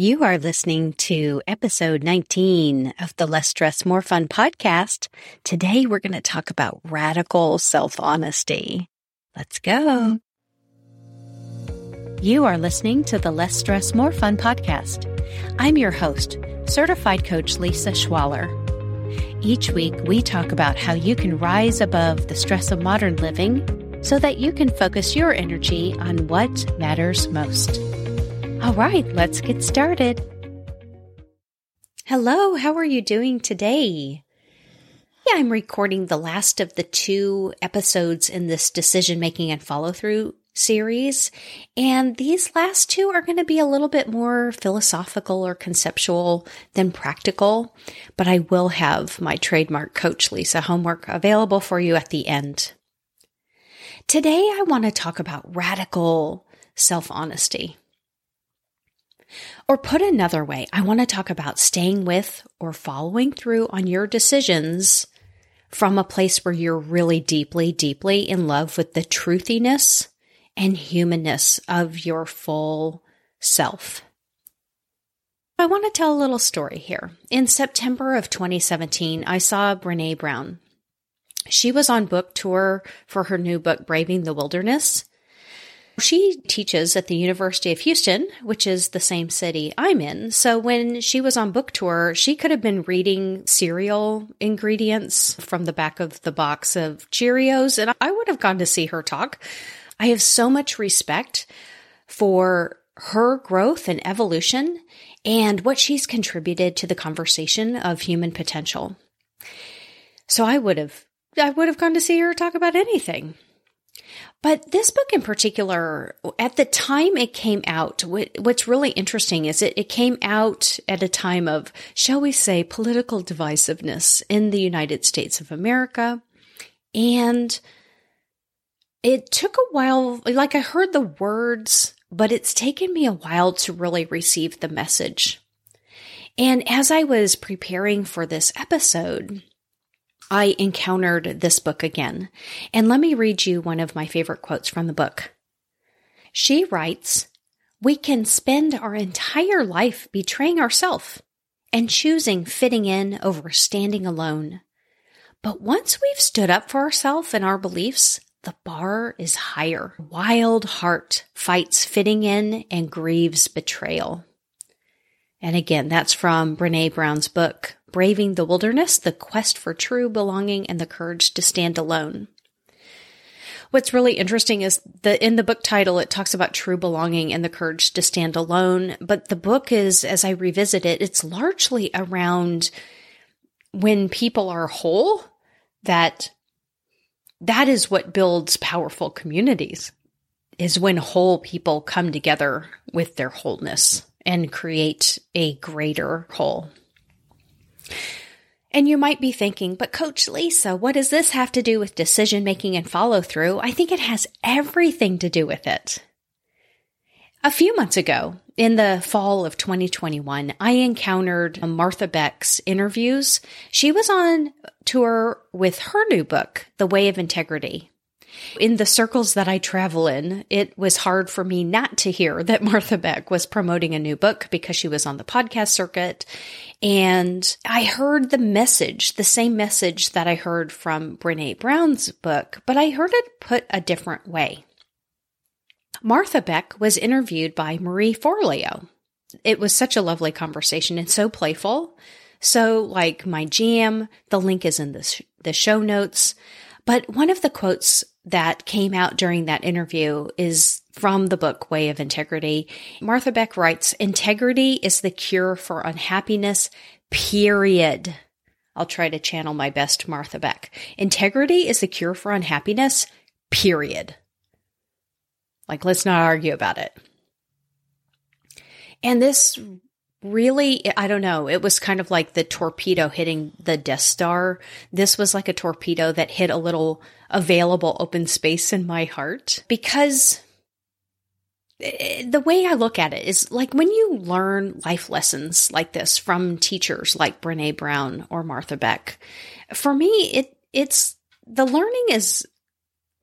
You are listening to episode 19 of the Less Stress, More Fun podcast. Today we're going to talk about radical self honesty. Let's go. You are listening to the Less Stress, More Fun podcast. I'm your host, certified coach Lisa Schwaller. Each week we talk about how you can rise above the stress of modern living so that you can focus your energy on what matters most. All right, let's get started. Hello, how are you doing today? Yeah, I'm recording the last of the two episodes in this decision making and follow through series. And these last two are going to be a little bit more philosophical or conceptual than practical, but I will have my trademark Coach Lisa homework available for you at the end. Today, I want to talk about radical self honesty. Or put another way, I want to talk about staying with or following through on your decisions from a place where you're really deeply, deeply in love with the truthiness and humanness of your full self. I want to tell a little story here. In September of 2017, I saw Brene Brown. She was on book tour for her new book, Braving the Wilderness. She teaches at the University of Houston, which is the same city I'm in. So when she was on book tour, she could have been reading cereal ingredients from the back of the box of Cheerios, and I would have gone to see her talk. I have so much respect for her growth and evolution and what she's contributed to the conversation of human potential. So I would have I would have gone to see her talk about anything. But this book in particular, at the time it came out, what's really interesting is it, it came out at a time of, shall we say, political divisiveness in the United States of America. And it took a while, like I heard the words, but it's taken me a while to really receive the message. And as I was preparing for this episode, I encountered this book again. And let me read you one of my favorite quotes from the book. She writes, We can spend our entire life betraying ourselves and choosing fitting in over standing alone. But once we've stood up for ourselves and our beliefs, the bar is higher. Wild heart fights fitting in and grieves betrayal. And again, that's from Brene Brown's book, Braving the Wilderness, The Quest for True Belonging and the Courage to Stand Alone. What's really interesting is that in the book title, it talks about true belonging and the courage to stand alone. But the book is, as I revisit it, it's largely around when people are whole, that that is what builds powerful communities is when whole people come together with their wholeness and create a greater whole. And you might be thinking, but Coach Lisa, what does this have to do with decision making and follow through? I think it has everything to do with it. A few months ago, in the fall of 2021, I encountered Martha Beck's interviews. She was on tour with her new book, The Way of Integrity. In the circles that I travel in, it was hard for me not to hear that Martha Beck was promoting a new book because she was on the podcast circuit. And I heard the message, the same message that I heard from Brene Brown's book, but I heard it put a different way. Martha Beck was interviewed by Marie Forleo. It was such a lovely conversation and so playful. So, like my jam, the link is in the, sh- the show notes. But one of the quotes that came out during that interview is from the book Way of Integrity. Martha Beck writes, Integrity is the cure for unhappiness, period. I'll try to channel my best Martha Beck. Integrity is the cure for unhappiness, period. Like, let's not argue about it. And this really, I don't know, it was kind of like the torpedo hitting the Death Star. This was like a torpedo that hit a little available open space in my heart because eh, the way I look at it is like when you learn life lessons like this from teachers like Brene Brown or Martha Beck, for me, it, it's the learning is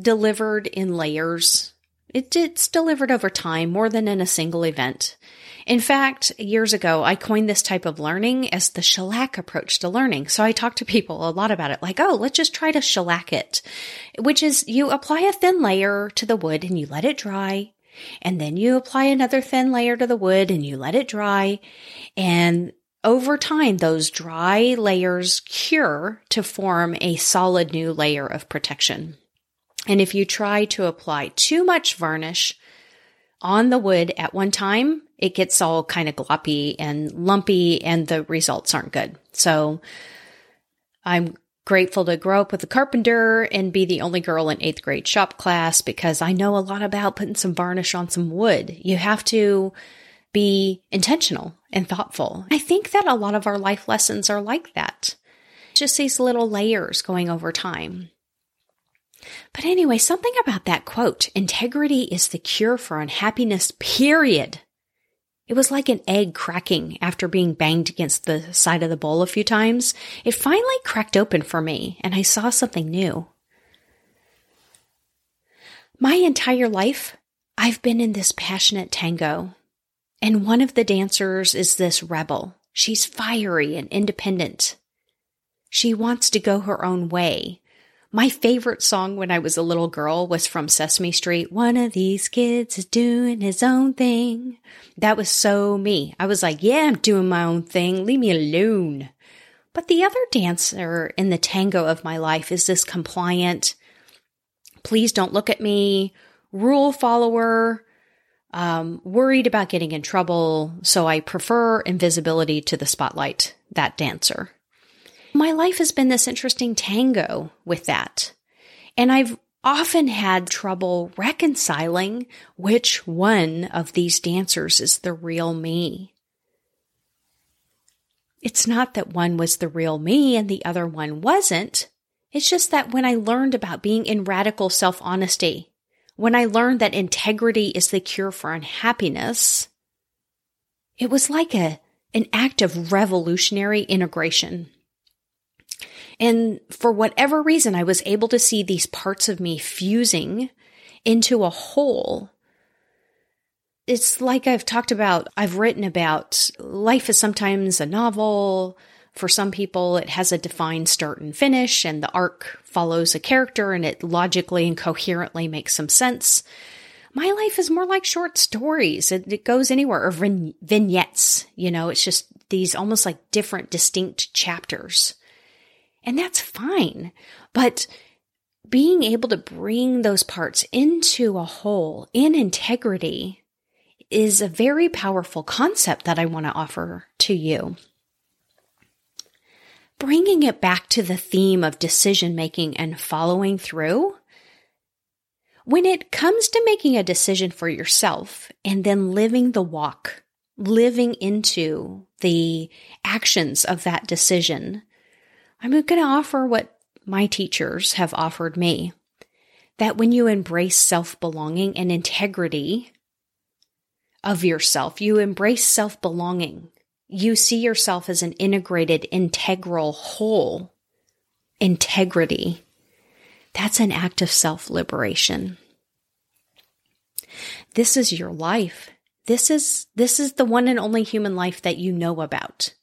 delivered in layers it, it's delivered over time more than in a single event. In fact, years ago, I coined this type of learning as the shellac approach to learning. So I talk to people a lot about it, like, oh, let's just try to shellac it, which is you apply a thin layer to the wood and you let it dry. And then you apply another thin layer to the wood and you let it dry. And over time, those dry layers cure to form a solid new layer of protection. And if you try to apply too much varnish on the wood at one time, it gets all kind of gloppy and lumpy and the results aren't good. So I'm grateful to grow up with a carpenter and be the only girl in eighth grade shop class because I know a lot about putting some varnish on some wood. You have to be intentional and thoughtful. I think that a lot of our life lessons are like that. Just these little layers going over time. But anyway, something about that quote integrity is the cure for unhappiness, period. It was like an egg cracking after being banged against the side of the bowl a few times. It finally cracked open for me, and I saw something new. My entire life, I've been in this passionate tango. And one of the dancers is this rebel. She's fiery and independent. She wants to go her own way, my favorite song when I was a little girl was from Sesame Street. One of these kids is doing his own thing. That was so me. I was like, yeah, I'm doing my own thing. Leave me alone. But the other dancer in the tango of my life is this compliant, please don't look at me, rule follower, um, worried about getting in trouble. So I prefer invisibility to the spotlight, that dancer my life has been this interesting tango with that. And I've often had trouble reconciling which one of these dancers is the real me. It's not that one was the real me and the other one wasn't. It's just that when I learned about being in radical self honesty, when I learned that integrity is the cure for unhappiness, it was like a, an act of revolutionary integration. And for whatever reason, I was able to see these parts of me fusing into a whole. It's like I've talked about, I've written about life is sometimes a novel. For some people, it has a defined start and finish, and the arc follows a character and it logically and coherently makes some sense. My life is more like short stories. It, it goes anywhere, or vignettes. You know, it's just these almost like different, distinct chapters. And that's fine. But being able to bring those parts into a whole in integrity is a very powerful concept that I want to offer to you. Bringing it back to the theme of decision making and following through. When it comes to making a decision for yourself and then living the walk, living into the actions of that decision, I'm going to offer what my teachers have offered me that when you embrace self belonging and integrity of yourself, you embrace self belonging. You see yourself as an integrated, integral whole. Integrity. That's an act of self liberation. This is your life. This is, this is the one and only human life that you know about.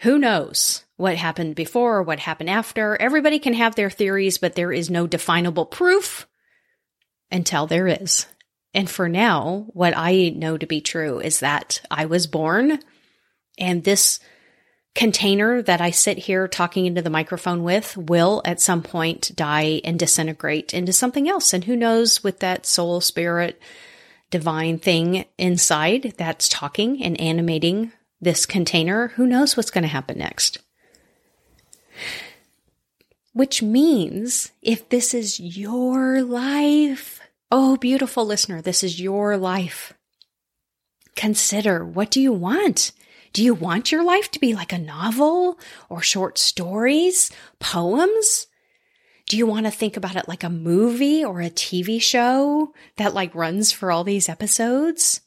Who knows what happened before or what happened after? Everybody can have their theories, but there is no definable proof until there is. And for now, what I know to be true is that I was born and this container that I sit here talking into the microphone with will at some point die and disintegrate into something else. And who knows with that soul, spirit, divine thing inside that's talking and animating this container, who knows what's going to happen next? Which means if this is your life, oh, beautiful listener, this is your life. Consider what do you want? Do you want your life to be like a novel or short stories, poems? Do you want to think about it like a movie or a TV show that like runs for all these episodes?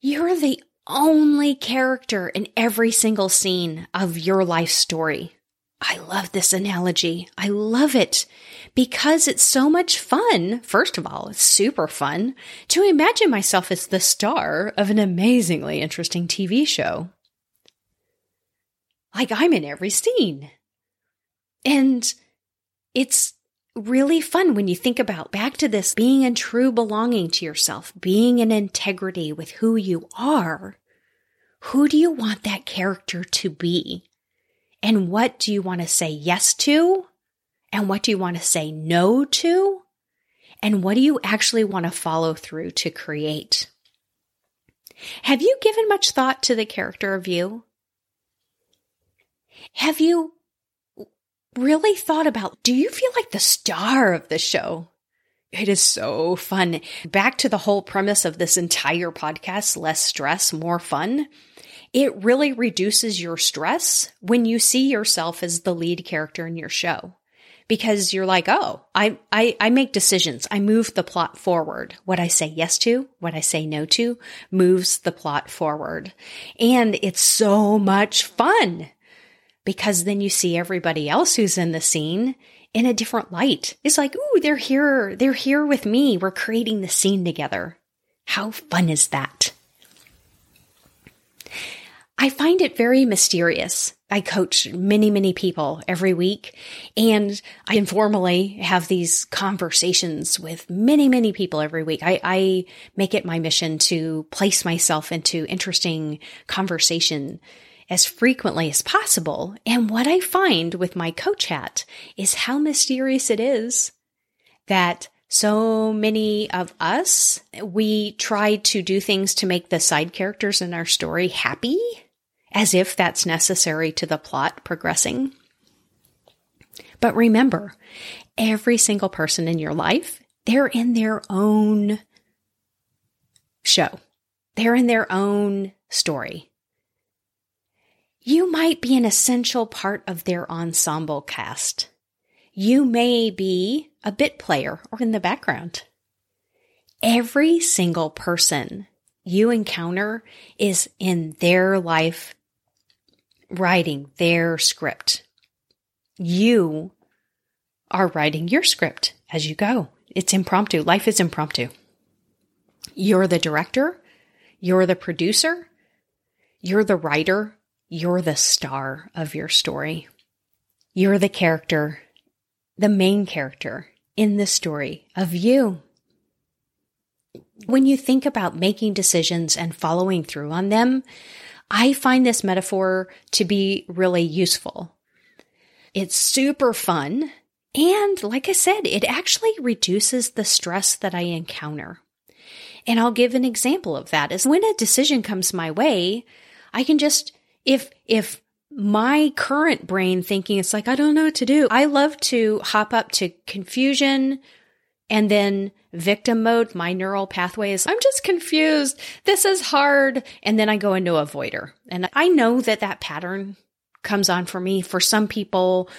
You're the only character in every single scene of your life story. I love this analogy. I love it because it's so much fun. First of all, it's super fun to imagine myself as the star of an amazingly interesting TV show. Like I'm in every scene. And it's really fun when you think about back to this being in true belonging to yourself, being in integrity with who you are. Who do you want that character to be? And what do you want to say yes to? And what do you want to say no to? And what do you actually want to follow through to create? Have you given much thought to the character of you? Have you really thought about do you feel like the star of the show? It is so fun. Back to the whole premise of this entire podcast less stress, more fun. It really reduces your stress when you see yourself as the lead character in your show. Because you're like, oh, I, I, I make decisions. I move the plot forward. What I say yes to, what I say no to moves the plot forward. And it's so much fun because then you see everybody else who's in the scene in a different light. It's like, ooh, they're here. They're here with me. We're creating the scene together. How fun is that? I find it very mysterious. I coach many, many people every week and I informally have these conversations with many, many people every week. I, I make it my mission to place myself into interesting conversation as frequently as possible. And what I find with my coach hat is how mysterious it is that so many of us, we try to do things to make the side characters in our story happy, as if that's necessary to the plot progressing. But remember, every single person in your life, they're in their own show. They're in their own story you might be an essential part of their ensemble cast. You may be a bit player or in the background. Every single person you encounter is in their life writing their script. You are writing your script as you go. It's impromptu. Life is impromptu. You're the director. You're the producer. You're the writer you're the star of your story. You're the character, the main character in the story of you. When you think about making decisions and following through on them, I find this metaphor to be really useful. It's super fun. And like I said, it actually reduces the stress that I encounter. And I'll give an example of that is when a decision comes my way, I can just if, if my current brain thinking it's like, I don't know what to do. I love to hop up to confusion and then victim mode. My neural pathway is, I'm just confused. This is hard. And then I go into avoider. And I know that that pattern comes on for me. For some people,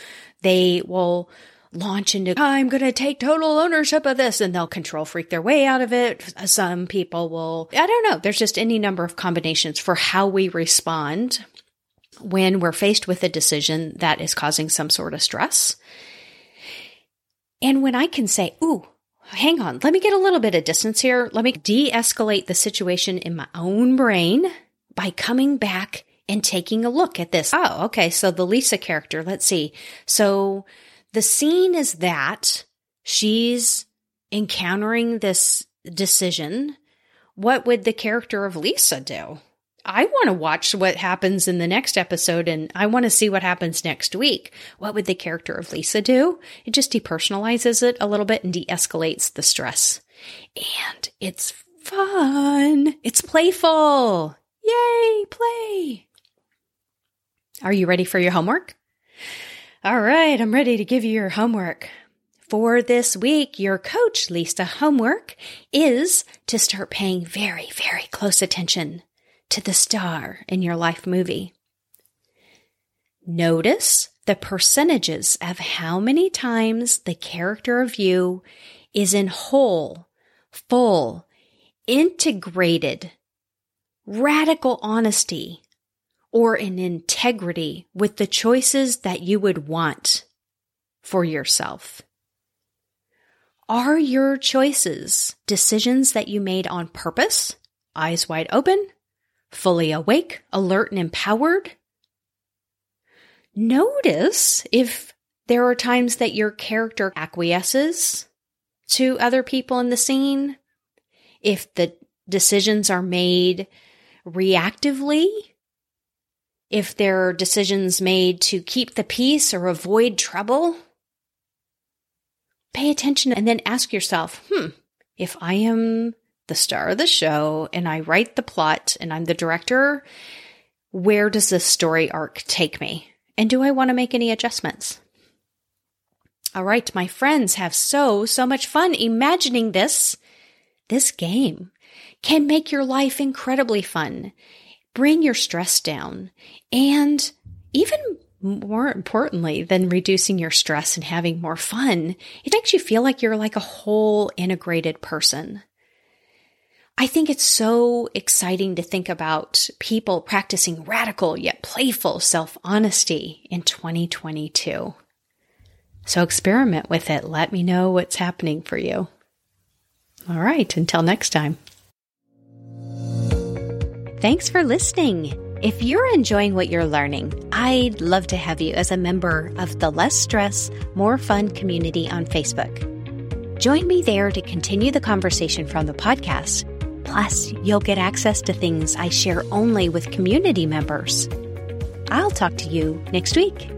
they will launch into, I'm going to take total ownership of this and they'll control freak their way out of it. Some people will, I don't know. There's just any number of combinations for how we respond when we're faced with a decision that is causing some sort of stress. And when I can say, ooh, hang on, let me get a little bit of distance here. Let me de escalate the situation in my own brain by coming back and taking a look at this. Oh, okay. So the Lisa character, let's see. So the scene is that she's encountering this decision. What would the character of Lisa do? I want to watch what happens in the next episode and I want to see what happens next week. What would the character of Lisa do? It just depersonalizes it a little bit and de escalates the stress. And it's fun. It's playful. Yay, play. Are you ready for your homework? All right, I'm ready to give you your homework. For this week, your coach, Lisa, homework is to start paying very, very close attention to the star in your life movie. Notice the percentages of how many times the character of you is in whole, full, integrated, radical honesty or in integrity with the choices that you would want for yourself? Are your choices decisions that you made on purpose, eyes wide open, fully awake, alert, and empowered? Notice if there are times that your character acquiesces to other people in the scene, if the decisions are made reactively, if there are decisions made to keep the peace or avoid trouble. Pay attention and then ask yourself, hmm, if I am the star of the show and I write the plot and I'm the director, where does this story arc take me? And do I want to make any adjustments? All right, my friends have so, so much fun imagining this. This game can make your life incredibly fun, bring your stress down, and even more importantly than reducing your stress and having more fun, it makes you feel like you're like a whole integrated person. I think it's so exciting to think about people practicing radical yet playful self honesty in 2022. So experiment with it. Let me know what's happening for you. All right, until next time. Thanks for listening. If you're enjoying what you're learning, I'd love to have you as a member of the Less Stress, More Fun community on Facebook. Join me there to continue the conversation from the podcast. Plus, you'll get access to things I share only with community members. I'll talk to you next week.